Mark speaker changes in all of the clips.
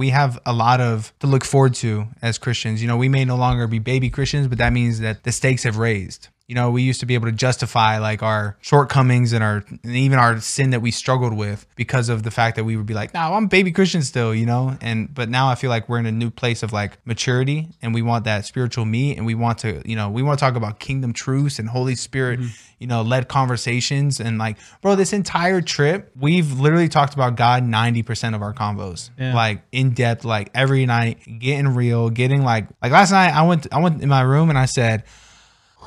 Speaker 1: we have a lot of to look forward to as Christians. You know, we may no longer be baby Christians, but that means that the stakes have raised. You know, we used to be able to justify like our shortcomings and our and even our sin that we struggled with because of the fact that we would be like, "No, I'm baby Christian still," you know. And but now I feel like we're in a new place of like maturity, and we want that spiritual meat, and we want to, you know, we want to talk about kingdom truths and Holy Spirit, mm-hmm. you know, led conversations, and like, bro, this entire trip, we've literally talked about God ninety percent of our convos,
Speaker 2: Yeah.
Speaker 1: like in depth, like every night, getting real, getting like, like last night, I went, I went in my room and I said.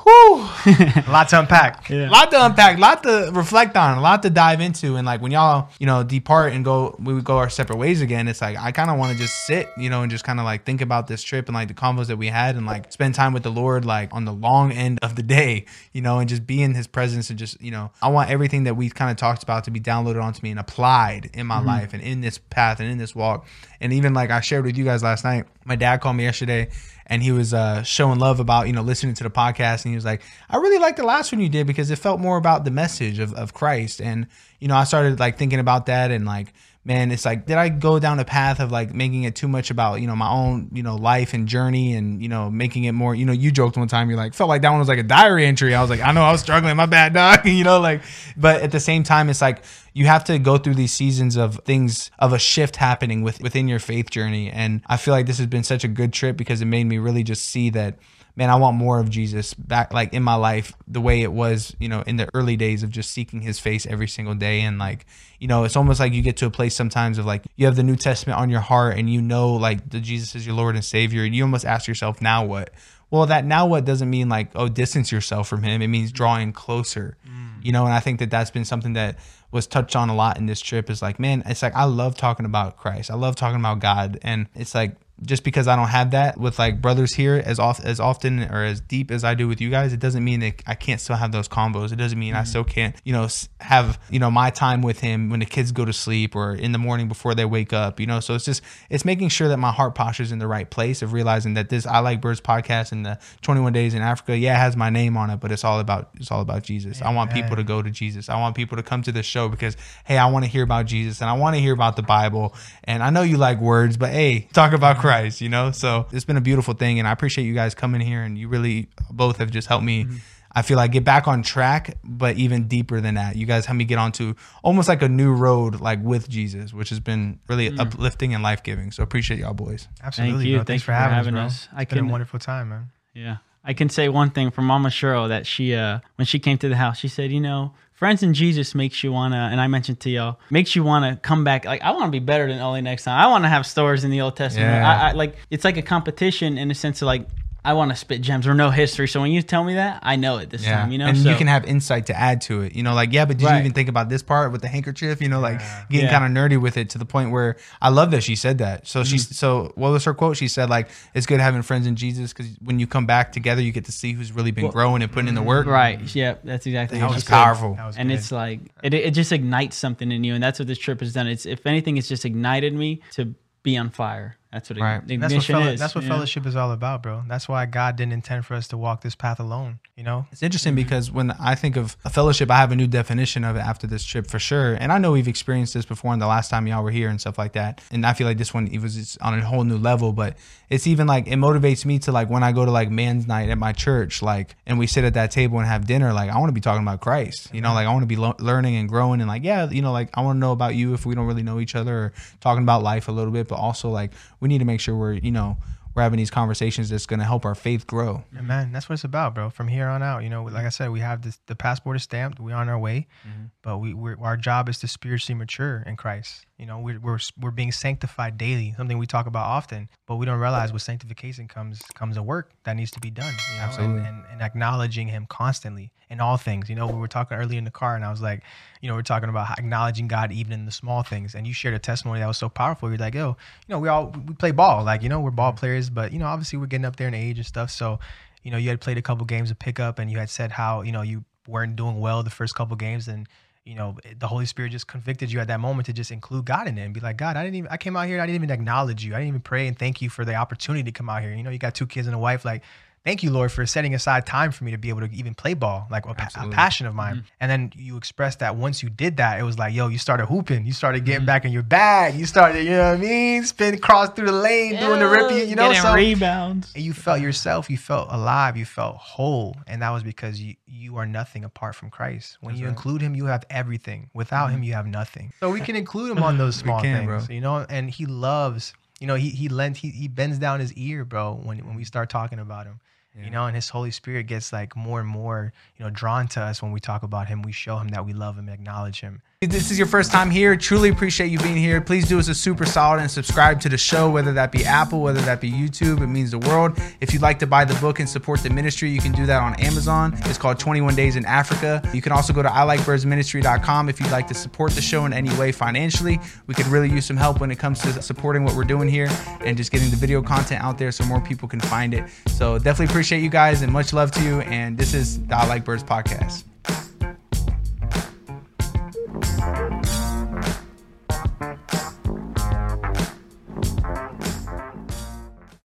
Speaker 1: Whew,
Speaker 3: A lot to unpack.
Speaker 2: Yeah.
Speaker 1: a lot to unpack, a lot to reflect on, a lot to dive into. And like when y'all, you know, depart and go, we would go our separate ways again. It's like I kind of want to just sit, you know, and just kind of like think about this trip and like the convos that we had and like spend time with the Lord, like on the long end of the day, you know, and just be in His presence and just, you know, I want everything that we've kind of talked about to be downloaded onto me and applied in my life and in this path and in this walk. And even like I shared with you guys last night, my dad called me yesterday and he was uh, showing love about you know listening to the podcast and he was like i really liked the last one you did because it felt more about the message of, of christ. And you know i started like thinking about that and like man it's like did i go down a path of like making it too much about you know my own you know life and journey and you know making it more you know you joked one time you're like felt like that one was like a diary entry. I was like i know i was struggling my bad dog you know like but at the same time it's like you have to go through these seasons of things of a shift happening with within your faith journey. And i feel like this has been such a good trip because it made me really just see that man i want more of jesus back like in my life the way it was you know in the early days of just seeking his face every single day. And like you know it's almost like you get to a place sometimes of like you have the new testament on your heart and you know like the jesus is your lord and savior and you almost ask yourself now what? Well that now what doesn't mean like oh distance yourself from him. It means drawing closer mm. you know? And i think that that's been something that was touched on a lot in this trip is like man it's like i love talking about christ. I love talking about god. And it's like just because I don't have that with like brothers here as off as often or as deep as I do with you guys, it doesn't mean that I can't still have those combos. It doesn't mean I mm-hmm. still can't, you know, have you know my time with him when the kids go to sleep or in the morning before they wake up. You know, so it's just it's making sure that my heart posture is in the right place of realizing that this I like birds podcast and the 21 days in Africa, yeah, it has my name on it, but it's all about it's all about Jesus. I want people to go to Jesus. I want people to come to this show because hey, I want to hear about Jesus and I want to hear about the Bible. And I know you like words, but hey, talk about mm-hmm. Christ, you know? So it's been a beautiful thing. And I appreciate you guys coming here and you really both have just helped me. Mm-hmm. I feel like get back on track, but even deeper than that. You guys helped me get onto almost like a new road, like with Jesus, which has been really mm. uplifting and life giving. So appreciate y'all boys.
Speaker 3: Absolutely,
Speaker 2: you.
Speaker 3: bro.
Speaker 2: Thank
Speaker 3: Thanks
Speaker 2: you
Speaker 3: for
Speaker 2: for
Speaker 3: having,
Speaker 2: having
Speaker 3: us,
Speaker 2: us.
Speaker 3: bro.
Speaker 2: I
Speaker 3: It's been
Speaker 2: can-
Speaker 3: a wonderful time, man.
Speaker 2: Yeah. I can say one thing from Mama Shiro that she uh when she came to the house, she said, you know, friends in Jesus makes you wanna and I mentioned to y'all, makes you wanna come back. Like I wanna be better than Ollie next time. I wanna have stories in the Old Testament.
Speaker 1: Yeah.
Speaker 2: I, I like it's like a competition in the sense of like I want to spit gems or no history. So when you tell me that, I know it this time. You know,
Speaker 1: and
Speaker 2: so,
Speaker 1: you can have insight to add to it. You know, like yeah, but did you even think about this part with the handkerchief? You know, like getting
Speaker 2: Yeah.
Speaker 1: kind of nerdy with it to the point where I love that she said that. So she,
Speaker 2: Mm-hmm.
Speaker 1: so what was her quote? She said like, "It's good having friends in Jesus because when you come back together, you get to see who's really been growing and putting in the work."
Speaker 2: right. Yeah, that's exactly
Speaker 1: That
Speaker 2: what
Speaker 1: was
Speaker 2: she said.
Speaker 1: powerful.
Speaker 3: That was
Speaker 2: and
Speaker 3: good.
Speaker 2: it's like it, it just ignites something in you and that's what this trip has done it's if anything it's just ignited me to be on fire that's what
Speaker 1: Right.
Speaker 2: ignition
Speaker 3: And that's what fellow,
Speaker 2: is
Speaker 3: that's what
Speaker 2: you know?
Speaker 3: fellowship is all about, bro. That's why God didn't intend for us to walk this path alone. You know,
Speaker 1: It's interesting mm-hmm. because when I think of a fellowship, I have a new definition of it after this trip for sure. And I know we've experienced this before in the last time y'all were here and stuff like that. And I feel like this one it was just on a whole new level. But it's even like it motivates me to like when I go to like man's night at my church, like, and we sit at that table and have dinner. Like I want to be talking about Christ. You know, mm-hmm. like I want to be lo- learning and growing and like yeah, you know, like I want to know about you if we don't really know each other or talking about life a little bit. But also like we need to make sure we're you know we're having these conversations that's going to help our faith grow.
Speaker 3: and man, that's what it's about, bro. From here on out, you know, like I said, we have this, the passport is stamped. We're on our way, mm-hmm. but we we're, our job is to spiritually mature in Christ. You know, we're, we're we're being sanctified daily, something we talk about often, but we don't realize with sanctification comes comes a work that needs to be done. You know,
Speaker 1: Absolutely.
Speaker 3: And, and, and acknowledging Him constantly in all things. You know, we were talking earlier in the car, and I was like, you know, we're talking about acknowledging God even in the small things. And you shared a testimony that was so powerful. You're like, yo, you know, we all we play ball, like you know, we're ball mm-hmm. players, but you know, obviously we're getting up there in age and stuff. So, you know, you had played a couple games of pickup, and you had said how you know you weren't doing well the first couple games, and you know, the Holy Spirit just convicted you at that moment to just include God in it and be like, God, I didn't even, I came out here, I didn't even acknowledge you. I didn't even pray and thank you for the opportunity to come out here. You know, you got two kids and a wife, like, thank you, Lord, for setting aside time for me to be able to even play ball, like a, pa- a passion of mine. And then you expressed that once you did that, it was like, yo, you started hooping, you started
Speaker 2: Mm-hmm.
Speaker 3: getting back in your bag, you started, you know what I mean, spin cross through the lane, doing the Rippey, you know,
Speaker 2: Getting
Speaker 3: so
Speaker 2: rebounds.
Speaker 3: and you felt yourself, you felt alive, you felt whole, and that was because you you are nothing apart from Christ. When
Speaker 1: That's
Speaker 3: you
Speaker 1: right.
Speaker 3: include Him, you have everything. Without Him, you have nothing. So we can include Him on those small
Speaker 1: can,
Speaker 3: things,
Speaker 1: bro.
Speaker 3: you know. And He loves, you know, He He lends, He He bends down His ear, bro, when when we start talking about Him.
Speaker 1: Yeah.
Speaker 3: You know, and His Holy Spirit gets like more and more, you know, drawn to us when we talk about Him. We show Him that we love Him, acknowledge Him.
Speaker 1: If this is your first time here, truly appreciate you being here. Please do us a super solid and subscribe to the show, whether that be Apple, whether that be YouTube. It means the world. If you'd like to buy the book and support the ministry, you can do that on Amazon. It's called 21 Days in Africa. You can also go to ilikebirdsministry.com if you'd like to support the show in any way financially. We could really use some help when it comes to supporting what we're doing here and just getting the video content out there so more people can find it. So definitely appreciate you guys and much love to you. And this is the I Like Birds podcast.